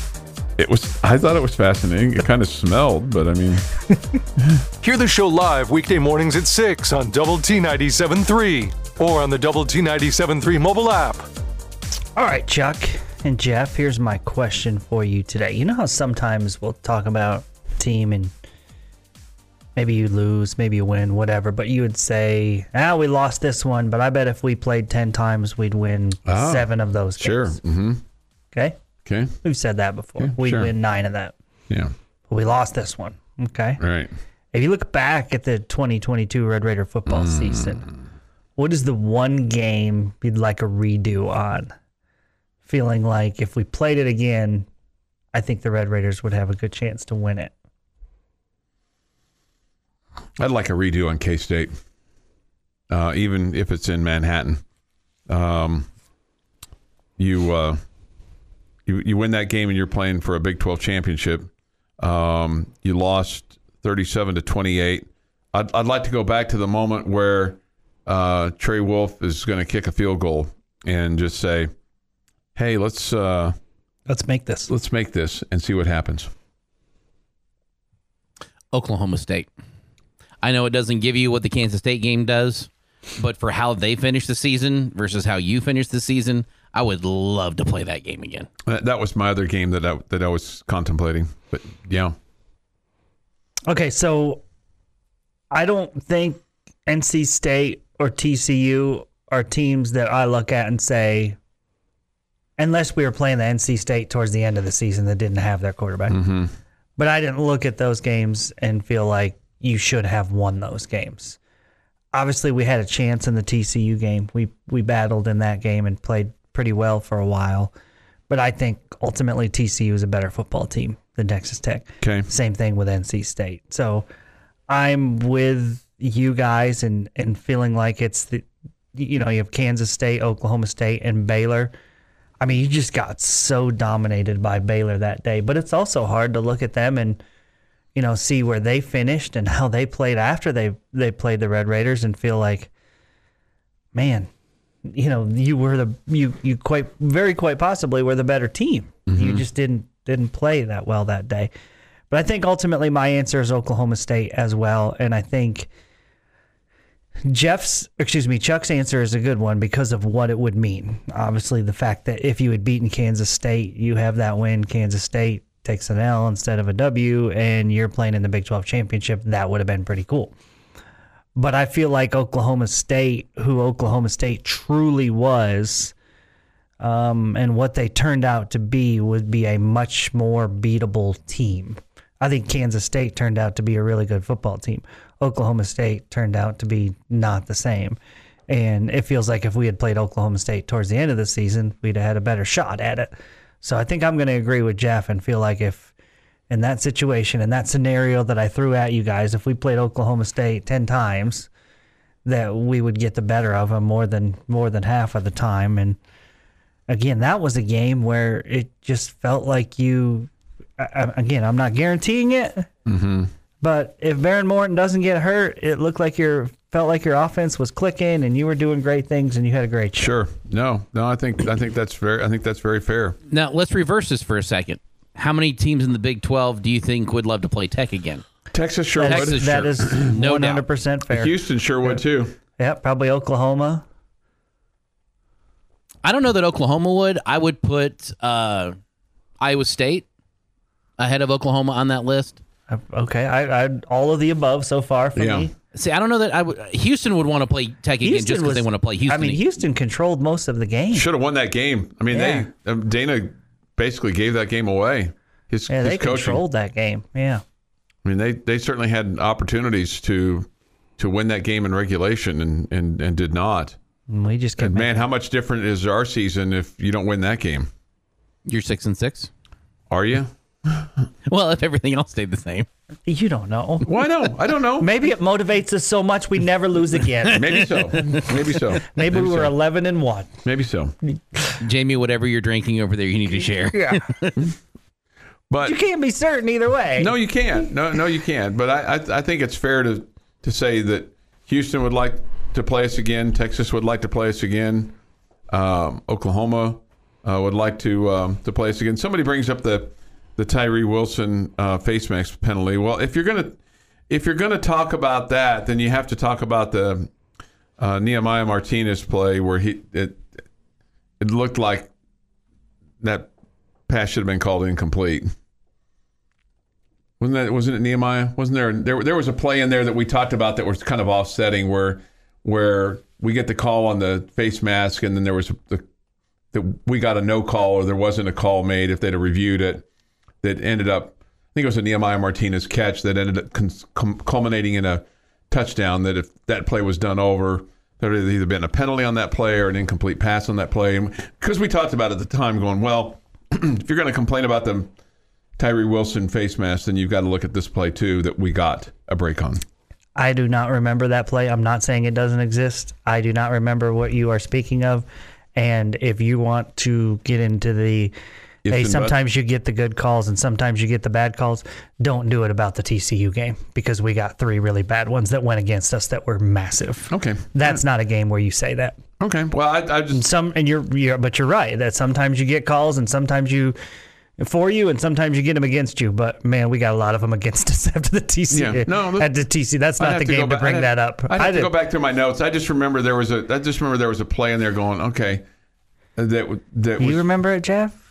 [SPEAKER 3] It was. I thought it was fascinating. It kind of smelled, but I mean,
[SPEAKER 1] Hear the show live weekday mornings at 6 on Double T 97.3 or on the Double T 97.3 mobile app.
[SPEAKER 2] All right, Chuck and Jeff, here's my question for you today. You know how sometimes we'll talk about team and maybe you lose, maybe you win, whatever, but you would say, ah, we lost this one, but I bet if we played 10 times, we'd win
[SPEAKER 3] Ah,
[SPEAKER 2] seven of those.
[SPEAKER 3] sure.
[SPEAKER 2] games."
[SPEAKER 3] hmm
[SPEAKER 2] Okay.
[SPEAKER 3] Okay.
[SPEAKER 2] We've said that before. We'd
[SPEAKER 3] sure.
[SPEAKER 2] win nine of that.
[SPEAKER 3] Yeah.
[SPEAKER 2] But we lost this one. Okay.
[SPEAKER 3] All right.
[SPEAKER 2] If you look back at the 2022 Red Raider football season, what is the one game you'd like a redo on? Feeling like if we played it again, I think the Red Raiders would have a good chance to win it.
[SPEAKER 3] I'd like a redo on K State, uh, even if it's in Manhattan. Um, you uh, you you win that game and you're playing for a Big Twelve championship. Um, you lost thirty-seven to twenty-eight. I'd I'd like to go back to the moment where uh, Trey Wolff is going to kick a field goal and just say, "Hey, let's uh,
[SPEAKER 2] Let's make this.
[SPEAKER 3] let's make this and see what happens."
[SPEAKER 4] Oklahoma State. I know it doesn't give you what the Kansas State game does, but for how they finished the season versus how you finished the season, I would love to play that game again.
[SPEAKER 3] That, that was my other game that I, that I was contemplating. But yeah,
[SPEAKER 2] Okay, so I don't think NC State or TCU are teams that I look at and say, unless we were playing the NC State towards the end of the season that didn't have their quarterback. Mm-hmm. But I didn't look at those games and feel like you should have won those games. Obviously, we had a chance in the TCU game. We we battled in that game and played pretty well for a while. But I think ultimately TCU is a better football team than Texas Tech.
[SPEAKER 3] Okay.
[SPEAKER 2] Same thing with NC State. So I'm with you guys and and feeling like it's the you know you have Kansas State, Oklahoma State, and Baylor. I mean, you just got so dominated by Baylor that day. But it's also hard to look at them and you know see where they finished and how they played after they they played the Red Raiders and feel like, man, you know you were the you you quite very quite possibly were the better team. You mm-hmm. just didn't didn't play that well that day. But I think ultimately my answer is Oklahoma State as well, and I think Jeff's, excuse me, Chuck's answer is a good one because of what it would mean. Obviously, the fact that if you had beaten Kansas State, you have that win. Kansas State takes an L instead of a W, and you're playing in the Big 12 championship. That would have been pretty cool. But I feel like Oklahoma State, who Oklahoma State truly was, um, and what they turned out to be, would be a much more beatable team. I think Kansas State turned out to be a really good football team. Oklahoma State turned out to be not the same. And it feels like if we had played Oklahoma State towards the end of the season, we'd have had a better shot at it. So I think I'm going to agree with Jeff and feel like if in that situation, in that scenario that I threw at you guys, if we played Oklahoma State 10 times, that we would get the better of them more than more than half of the time. And again, that was a game where it just felt like you. I- I- Again, I'm not guaranteeing it, mm-hmm. but if Behren Morton doesn't get hurt, it looked like your felt like your offense was clicking and you were doing great things and you had a great show.
[SPEAKER 3] sure. No, no, I think I think that's very I think that's very fair.
[SPEAKER 4] Now let's reverse this for a second. How many teams in the Big 12 do you think would love to play Tech again?
[SPEAKER 3] Texas sure
[SPEAKER 2] That's,
[SPEAKER 3] would.
[SPEAKER 4] Texas-
[SPEAKER 2] that
[SPEAKER 4] sure.
[SPEAKER 2] is
[SPEAKER 4] No
[SPEAKER 2] 100% fair.
[SPEAKER 3] Houston sure would too.
[SPEAKER 2] Yep, probably Oklahoma.
[SPEAKER 4] I don't know that Oklahoma would. I would put uh, Iowa State ahead of Oklahoma on that list.
[SPEAKER 2] Uh, Okay, I, I all of the above so far for
[SPEAKER 3] Yeah.
[SPEAKER 2] me.
[SPEAKER 4] See, I don't know that I would. Houston would want to play Tech again just because they want to play Houston.
[SPEAKER 2] I mean, Houston controlled most of the game.
[SPEAKER 3] Should have won that game. I mean,
[SPEAKER 2] Yeah.
[SPEAKER 3] they um, Dana basically gave that game away. His,
[SPEAKER 2] Yeah,
[SPEAKER 3] his
[SPEAKER 2] they
[SPEAKER 3] coaching.
[SPEAKER 2] controlled that game. Yeah.
[SPEAKER 3] I mean, they they certainly had opportunities to to win that game in regulation and and, and did not.
[SPEAKER 2] And we just
[SPEAKER 3] And man, how much different is our season if you don't win that game?
[SPEAKER 4] You're six and six.
[SPEAKER 3] Are you?
[SPEAKER 4] Well, if everything else stayed the same.
[SPEAKER 2] You don't know.
[SPEAKER 3] Why no? I don't know.
[SPEAKER 2] Maybe it motivates us so much we never lose again.
[SPEAKER 3] Maybe so. Maybe so.
[SPEAKER 2] Maybe we were
[SPEAKER 3] so.
[SPEAKER 2] 11 and 1.
[SPEAKER 3] Maybe so.
[SPEAKER 4] Jamie, whatever you're drinking over there, you need to share.
[SPEAKER 2] Yeah.
[SPEAKER 3] But
[SPEAKER 2] you can't be certain either way.
[SPEAKER 3] No, you can't. No, no, you can't. But I, I, I think it's fair to to say that Houston would like to play us again. Texas would like to play us again. Um, Oklahoma uh, would like to um, to play us again. Somebody brings up the the Tyree Wilson uh, face mask penalty. Well, if you're gonna if you're gonna talk about that, then you have to talk about the uh, Nehemiah Martinez play where he it it looked like that pass should have been called incomplete. Wasn't that wasn't it Nehemiah? Wasn't there there there was a play in there that we talked about that was kind of offsetting where where we get the call on the face mask and then there was the that we got a no call or there wasn't a call made if they'd have reviewed it that ended up I think it was a Nehemiah Martinez catch that ended up cum- culminating in a touchdown that if that play was done over there would either been a penalty on that play or an incomplete pass on that play because we talked about at the time going well if you're going to complain about the Tyree Wilson face mask, then you've got to look at this play too that we got a break on.
[SPEAKER 2] I do not remember that play. I'm not saying it doesn't exist. I do not remember what you are speaking of. And if you want to get into the
[SPEAKER 3] If
[SPEAKER 2] hey,
[SPEAKER 3] and
[SPEAKER 2] sometimes you get the good calls and sometimes you get the bad calls, don't do it about the TCU game because we got three really bad ones that went against us that were massive.
[SPEAKER 3] Okay.
[SPEAKER 2] That's not a game where you say that.
[SPEAKER 3] Okay. Well, I, I just
[SPEAKER 2] Some and you're, you're but you're right that sometimes you get calls and sometimes you for you and sometimes you get them against you. But man, we got a lot of them against us after the TC.
[SPEAKER 3] Yeah. No,
[SPEAKER 2] at the TC. That's not the
[SPEAKER 3] to
[SPEAKER 2] game to bring
[SPEAKER 3] I'd
[SPEAKER 2] that
[SPEAKER 3] have-
[SPEAKER 2] up.
[SPEAKER 3] I'd have
[SPEAKER 2] I
[SPEAKER 3] to go back through my notes. I just remember there was a. I just remember there was a play in there going. Okay, that that was
[SPEAKER 2] you remember it, Jeff?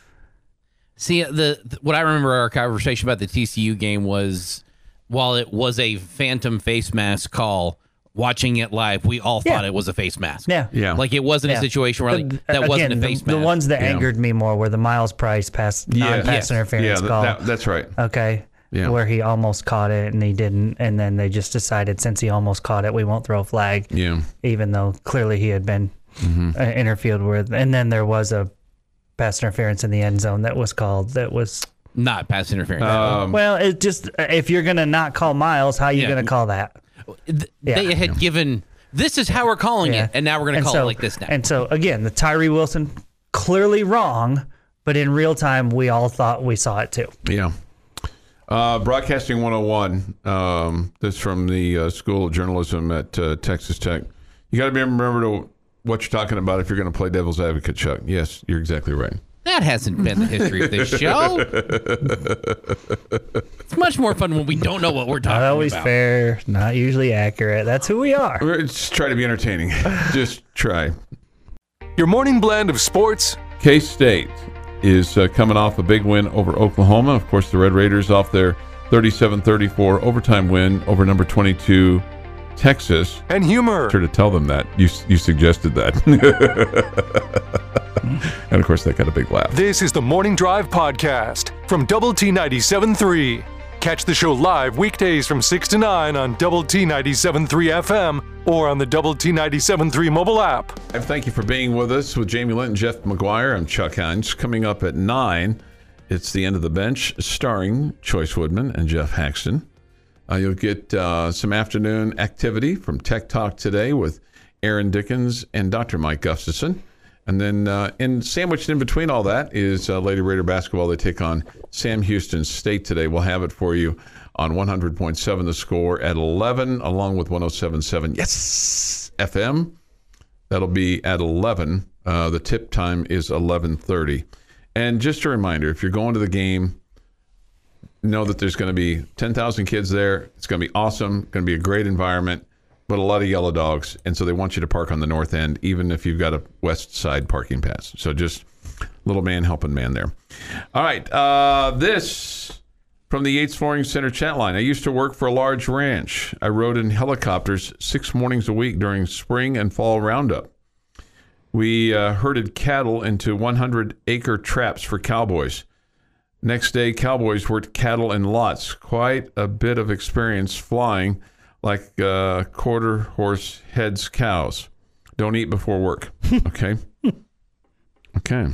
[SPEAKER 4] See, the, the what I remember our conversation about the TCU game was while it was a phantom face mask call, watching it live, we all thought
[SPEAKER 2] Yeah.
[SPEAKER 4] it was a face mask.
[SPEAKER 2] Yeah.
[SPEAKER 3] yeah
[SPEAKER 4] Like it wasn't
[SPEAKER 2] Yeah.
[SPEAKER 4] a situation where like, that
[SPEAKER 2] uh,
[SPEAKER 4] wasn't a face
[SPEAKER 2] the,
[SPEAKER 4] mask.
[SPEAKER 2] the ones that
[SPEAKER 3] Yeah.
[SPEAKER 2] angered me more were the Myles Price pass
[SPEAKER 3] Yeah.
[SPEAKER 2] non-pass
[SPEAKER 4] Yes.
[SPEAKER 2] interference
[SPEAKER 3] yeah that-
[SPEAKER 2] call.
[SPEAKER 3] that- that's right.
[SPEAKER 2] okay.
[SPEAKER 3] Yeah.
[SPEAKER 2] Where he almost caught it and he didn't, and then they just decided since he almost caught it, we won't throw a flag,
[SPEAKER 3] Yeah.
[SPEAKER 2] even though clearly he had been
[SPEAKER 3] Mm-hmm.
[SPEAKER 2] uh, interfered with. And then there was a pass interference in the end zone that was called. That was
[SPEAKER 4] not pass interference.
[SPEAKER 3] Um,
[SPEAKER 2] well, it just if you're gonna not call Myles, how are you
[SPEAKER 4] Yeah.
[SPEAKER 2] gonna call that?
[SPEAKER 4] Th-
[SPEAKER 2] yeah.
[SPEAKER 4] They had given this is how we're calling
[SPEAKER 2] Yeah.
[SPEAKER 4] it, and now we're going to
[SPEAKER 2] And
[SPEAKER 4] call
[SPEAKER 2] so-
[SPEAKER 4] it like this now.
[SPEAKER 2] And so again, the Tyree Wilson clearly wrong, but in real time, we all thought we saw it too.
[SPEAKER 3] Yeah. Uh, Broadcasting 101. Um, this from the uh, School of Journalism at uh, Texas Tech. You got to be remember to what you're talking about if you're going to play devil's advocate, Chuck. Yes, you're exactly right.
[SPEAKER 4] that hasn't been the history of this show. it's much more fun when we don't know what we're talking about.
[SPEAKER 2] Not always
[SPEAKER 4] about.
[SPEAKER 2] fair, not usually accurate. That's who we are.
[SPEAKER 3] We're- Just try to be entertaining. Just try.
[SPEAKER 1] Your morning blend of sports,
[SPEAKER 3] K State is uh, coming off a big win over Oklahoma. Of course, the Red Raiders off their 37 34 overtime win over number 22 Texas.
[SPEAKER 1] and humor.
[SPEAKER 3] Sure to tell them that. You, you suggested that. and of course, that got a big laugh.
[SPEAKER 1] This is the Morning Drive Podcast from Double T 97.3. Catch the show live weekdays from 6 to 9 on Double T 97.3 FM or on the Double T 97.3 mobile app.
[SPEAKER 3] And Thank you for being with us with Jamie Lent and Jeff McGuire. I'm Chuck Heinz. Coming up at 9, it's the end of the bench starring Choice Woodman and Geoff Haxton. Uh, you'll get uh, some afternoon activity from Tech Talk today with Aaron Dickens and Dr. Mike Gustafson. And then uh, in sandwiched in between all that is uh, Lady Raider basketball. They take on Sam Houston State today. We'll have it for you on 100.7 The Score at 11, along with 107.7 Yes FM. That'll be at 11. Uh, the tip time is 11:30. And just a reminder, if you're going to the game, know that there's going to be 10,000 kids there. It's going to be awesome. Going to be a great environment, but a lot of yellow dogs, and so they want you to park on the north end, even if you've got a west side parking pass. So just little man helping man there. All right, uh, this from the Yates Flooring Center chat line. I used to work for a large ranch. I rode in helicopters six mornings a week during spring and fall roundup. We uh, herded cattle into 100 acre traps for cowboys. Next day, cowboys worked cattle in lots. Quite a bit of experience flying like uh, quarter horse heads cows. Don't eat before work. Okay. okay.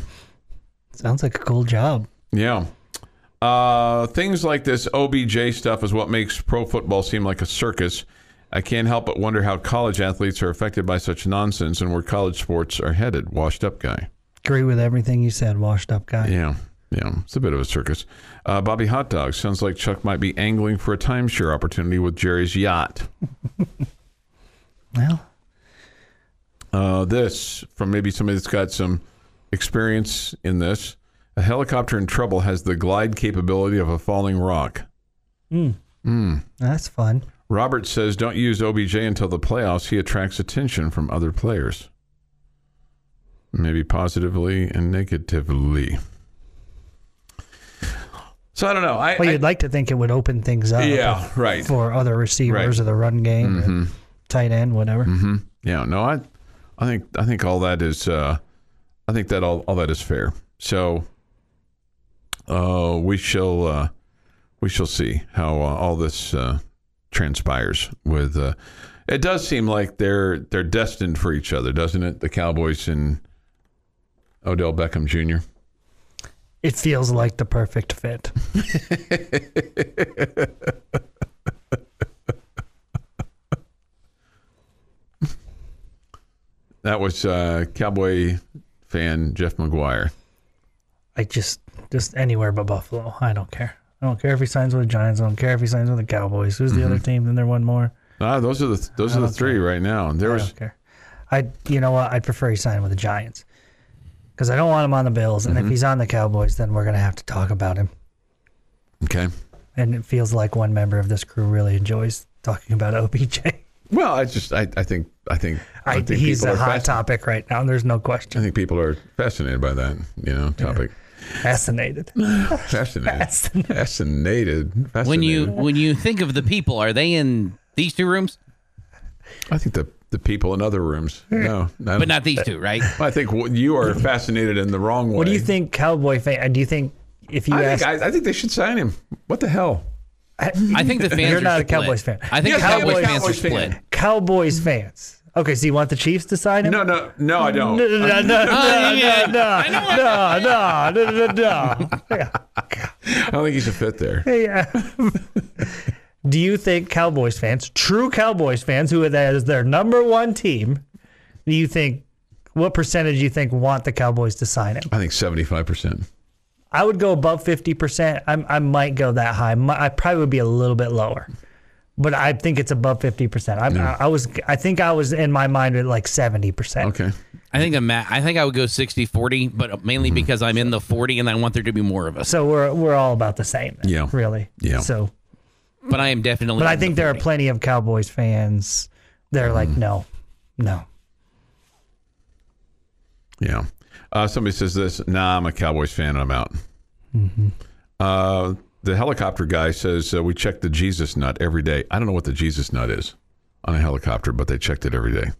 [SPEAKER 2] Sounds like a cool job.
[SPEAKER 3] Yeah. Uh, things like this OBJ stuff is what makes pro football seem like a circus. I can't help but wonder how college athletes are affected by such nonsense and where college sports are headed. Washed up guy.
[SPEAKER 2] Agree with everything you said, washed up guy.
[SPEAKER 3] Yeah. Yeah. It's a bit of a circus. Uh, Bobby Hot Dog sounds like Chuck might be angling for a timeshare opportunity with Jerry's yacht.
[SPEAKER 2] Well,
[SPEAKER 3] Uh, this from maybe somebody that's got some experience in this. A helicopter in trouble has the glide capability of a falling rock.
[SPEAKER 2] that's fun.
[SPEAKER 3] Robert says don't use OBJ until the playoffs. He attracts attention from other players. Maybe positively and negatively. So I don't know. I,
[SPEAKER 2] Well, you'd like to think it would open things up.
[SPEAKER 3] yeah, right.
[SPEAKER 2] For other receivers
[SPEAKER 3] Right.
[SPEAKER 2] or the run game, or tight end, whatever.
[SPEAKER 3] hmm Yeah, no, I, I think I think all that is, uh, I think that all, all that is fair. So, uh, we shall uh, we shall see how uh, all this uh, transpires. With uh, it does seem like they're they're destined for each other, doesn't it? The Cowboys and Odell Beckham Jr.
[SPEAKER 2] It feels like the perfect fit.
[SPEAKER 3] That was uh, Cowboy fan Jeff McGuire.
[SPEAKER 2] I just, just anywhere but Buffalo. I don't care. I don't care if he signs with the Giants. I don't care if he signs with the Cowboys. Who's the other team? Then there one more.
[SPEAKER 3] Ah, those are the those are the three right now. There
[SPEAKER 2] I
[SPEAKER 3] was
[SPEAKER 2] don't care. I, you know what? I'd prefer he sign with the Giants because I don't want him on the Bills. And if mm-hmm. he's on the Cowboys, then we're gonna have to talk about him.
[SPEAKER 3] okay.
[SPEAKER 2] And it feels like one member of this crew really enjoys talking about OBJ.
[SPEAKER 3] Well, I just I, I think I think
[SPEAKER 2] I,
[SPEAKER 3] think
[SPEAKER 2] he's a hot
[SPEAKER 3] fascinated-
[SPEAKER 2] topic right now. There's no question.
[SPEAKER 3] I think people are fascinated by that, you know, topic.
[SPEAKER 2] Fascinated.
[SPEAKER 3] Fascinated.
[SPEAKER 2] Fascinated.
[SPEAKER 3] Fascinated. Fascinated.
[SPEAKER 4] When you when you think of the people, are they in these two rooms?
[SPEAKER 3] I think the the people in other rooms. Hmm. No, no.
[SPEAKER 4] But not these two, right?
[SPEAKER 3] I think you are fascinated in the wrong way.
[SPEAKER 2] What do you think, Cowboy fan? Uh, do you think if you
[SPEAKER 3] I
[SPEAKER 2] ask,
[SPEAKER 3] think, I, I think they should sign him. What the hell?
[SPEAKER 4] I think the fans
[SPEAKER 2] You're
[SPEAKER 4] are
[SPEAKER 2] not a. Cowboys fan.
[SPEAKER 4] I think
[SPEAKER 3] Yes,
[SPEAKER 4] the
[SPEAKER 3] I'm
[SPEAKER 4] Cowboys fans are
[SPEAKER 3] Cowboys fan.
[SPEAKER 4] split.
[SPEAKER 2] Cowboys fans? Okay, so you want the Chiefs to sign him?
[SPEAKER 3] No, no, no, I don't.
[SPEAKER 2] No, no, no, no, oh, no,
[SPEAKER 4] yeah.
[SPEAKER 2] no, no, no, no, no, no.
[SPEAKER 3] I don't think he's a fit there.
[SPEAKER 2] Yeah. Do you think Cowboys fans, true Cowboys fans, who that is their number one team, do you think what percentage do you think want the Cowboys to sign him?
[SPEAKER 3] I think seventy-five percent.
[SPEAKER 2] I would go above fifty percent. I I might go that high. Mi- I probably would be a little bit lower, but I think it's above fifty percent. I, I was I think I was in my mind at like seventy percent.
[SPEAKER 3] Okay.
[SPEAKER 4] I think I'm at, I think I would go 60-40, but mainly
[SPEAKER 3] Mm-hmm.
[SPEAKER 4] because I'm in the 40 and I want there to be more of us.
[SPEAKER 2] So we're we're all about the same. then,
[SPEAKER 3] Yeah.
[SPEAKER 2] Really.
[SPEAKER 3] Yeah.
[SPEAKER 2] So,
[SPEAKER 4] But I am definitely.
[SPEAKER 2] but I think
[SPEAKER 4] the
[SPEAKER 2] there are plenty of Cowboys fans. They're like,
[SPEAKER 3] Mm-hmm.
[SPEAKER 2] no, no.
[SPEAKER 3] Yeah. Uh, somebody says this. Nah, I'm a Cowboys fan. And I'm out. Uh, the helicopter guy says uh, we check the Jesus nut every day. I don't know what the Jesus nut is on a helicopter, but they checked it every day.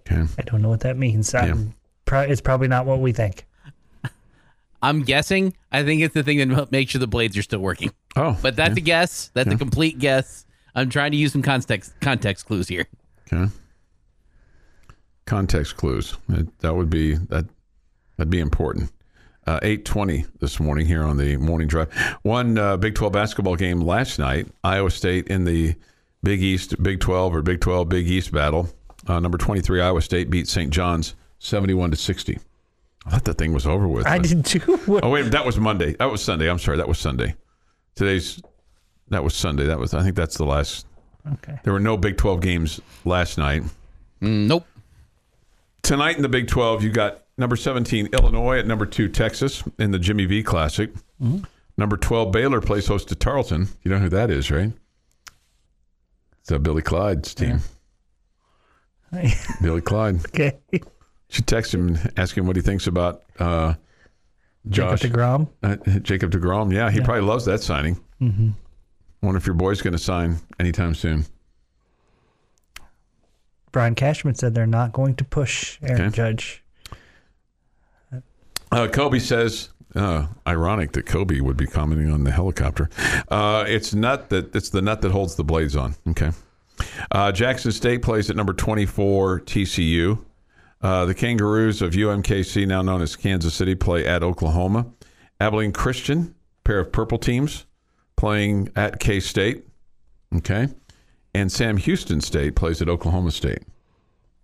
[SPEAKER 3] Okay.
[SPEAKER 2] I don't know what that means. I'm pro- it's probably not what we think.
[SPEAKER 4] I'm guessing. I think it's the thing that makes sure the blades are still working.
[SPEAKER 3] Oh,
[SPEAKER 4] But that's a guess. That's a complete guess. I'm trying to use some context context clues here.
[SPEAKER 3] Okay. Context clues. That, would be that. That'd be important. Uh, Eight twenty this morning here on the morning drive. One uh, Big Twelve basketball game last night. Iowa State in the Big East, Big Twelve or Big Twelve Big East battle. Uh, number twenty three Iowa State beat St. John's seventy one to sixty. I thought that thing was over with.
[SPEAKER 2] I
[SPEAKER 3] but-
[SPEAKER 2] did too.
[SPEAKER 3] Oh wait, that was Monday. That was Sunday. I'm sorry, that was Sunday. Today's that was Sunday. That was I think that's the last.
[SPEAKER 2] Okay.
[SPEAKER 3] There were no Big Twelve games last night.
[SPEAKER 4] Mm, nope.
[SPEAKER 3] Tonight in the Big 12, you got number 17, Illinois, at number two, Texas, in the Jimmy V Classic. Number 12, Baylor plays host to Tarleton. You know who that is, right? It's uh, Billy Clyde's team. Billy Clyde.
[SPEAKER 2] okay.
[SPEAKER 3] Should text him and ask him what he thinks about uh, Josh.
[SPEAKER 2] Jacob DeGrom.
[SPEAKER 3] Uh, Jacob DeGrom. Yeah, he probably loves that signing. Mm-hmm. Wonder if your boy's going to sign anytime soon.
[SPEAKER 2] Brian Cashman said they're not going to push Aaron
[SPEAKER 3] Okay.
[SPEAKER 2] Judge.
[SPEAKER 3] Uh, Kobe says, uh, ironic that Kobe would be commenting on the helicopter. Uh, it's nut that it's the nut that holds the blades on. Okay. Uh, Jackson State plays at number 24 TCU. Uh, the Kangaroos of UMKC, now known as Kansas City, play at Oklahoma. Abilene Christian, pair of purple teams, playing at K State. Okay. And Sam Houston State plays at Oklahoma State.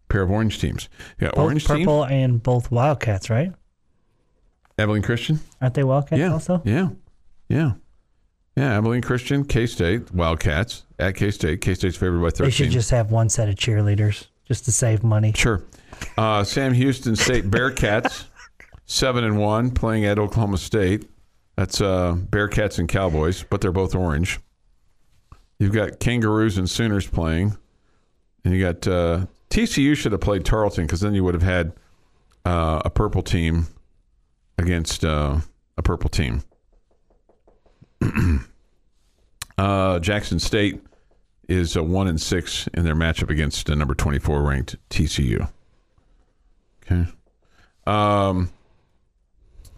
[SPEAKER 3] Pair of orange teams. Yeah, orange
[SPEAKER 2] purple and both Wildcats, right?
[SPEAKER 3] Abilene Christian.
[SPEAKER 2] Aren't they Wildcats
[SPEAKER 3] Yeah.
[SPEAKER 2] also?
[SPEAKER 3] Yeah. Yeah. Yeah. Abilene Christian, K State, Wildcats at K State. K State's favored by 13.
[SPEAKER 2] They should just have one set of cheerleaders just to save money.
[SPEAKER 3] Sure. Uh, Sam Houston State Bearcats, 7 and 1, playing at Oklahoma State. That's uh, Bearcats and Cowboys, but they're both orange. You've got Kangaroos and Sooners playing. And you got uh, TCU should have played Tarleton because then you would have had uh, a purple team against uh, a purple team. uh, Jackson State is uh, one and six in their matchup against uh, number twenty four ranked TCU. Okay. Um.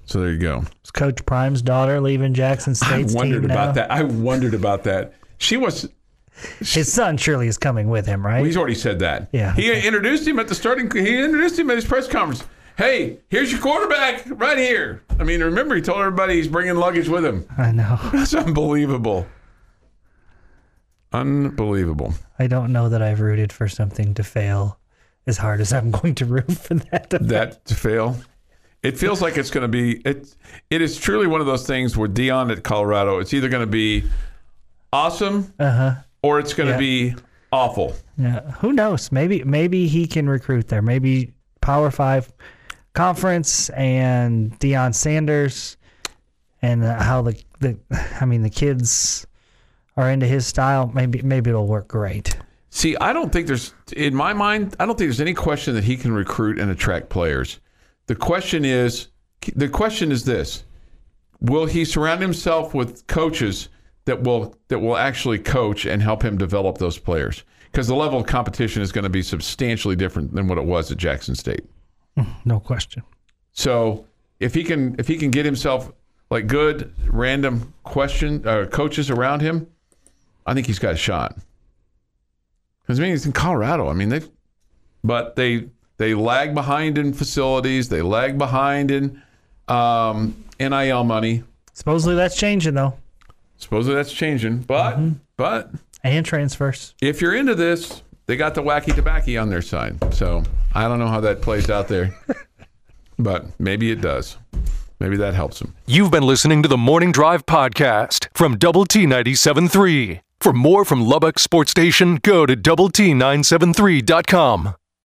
[SPEAKER 3] So there you go.
[SPEAKER 2] Is Coach Prime's daughter leaving Jackson State's
[SPEAKER 3] I wondered
[SPEAKER 2] team
[SPEAKER 3] about
[SPEAKER 2] now?
[SPEAKER 3] that. I wondered about that. She was.
[SPEAKER 2] His son surely is coming with him, right?
[SPEAKER 3] He's already said that.
[SPEAKER 2] Yeah.
[SPEAKER 3] He introduced him at the starting. He introduced him at his press conference. Hey, here's your quarterback right here. I mean, remember he told everybody he's bringing luggage with him.
[SPEAKER 2] I know.
[SPEAKER 3] That's unbelievable. Unbelievable.
[SPEAKER 2] I don't know that I've rooted for something to fail as hard as I'm going to root for that. To
[SPEAKER 3] that to fail. It feels like it's going to be it. It is truly one of those things where Deion at Colorado. It's either going to be awesome
[SPEAKER 2] Uh huh.
[SPEAKER 3] or it's going to
[SPEAKER 2] Yeah.
[SPEAKER 3] be awful.
[SPEAKER 2] Yeah. Who knows? Maybe maybe he can recruit there. Maybe Power Five conference and Deion Sanders and how the the I mean the kids are into his style. Maybe maybe it'll work great.
[SPEAKER 3] See, I don't think there's, in my mind, I don't think there's any question that he can recruit and attract players. The question is, the question is this: Will he surround himself with coaches that will that will actually coach and help him develop those players? Because the level of competition is going to be substantially different than what it was at Jackson State.
[SPEAKER 2] No question.
[SPEAKER 3] So if he can if he can get himself like good random question uh, coaches around him, I think he's got a shot. Because I mean he's in Colorado. I mean they, but they they lag behind in facilities. They lag behind in um, NIL money.
[SPEAKER 2] Supposedly that's changing though,
[SPEAKER 3] Supposedly that's changing, but but
[SPEAKER 2] and transfers.
[SPEAKER 3] if you're into this, they got the wacky tobacco on their side. So I don't know how that plays out there, but maybe it does. Maybe that helps them.
[SPEAKER 1] You've been listening to the Morning Drive podcast from Double T 97.3. For more from Lubbock Sports Station, go to Double T 973.com.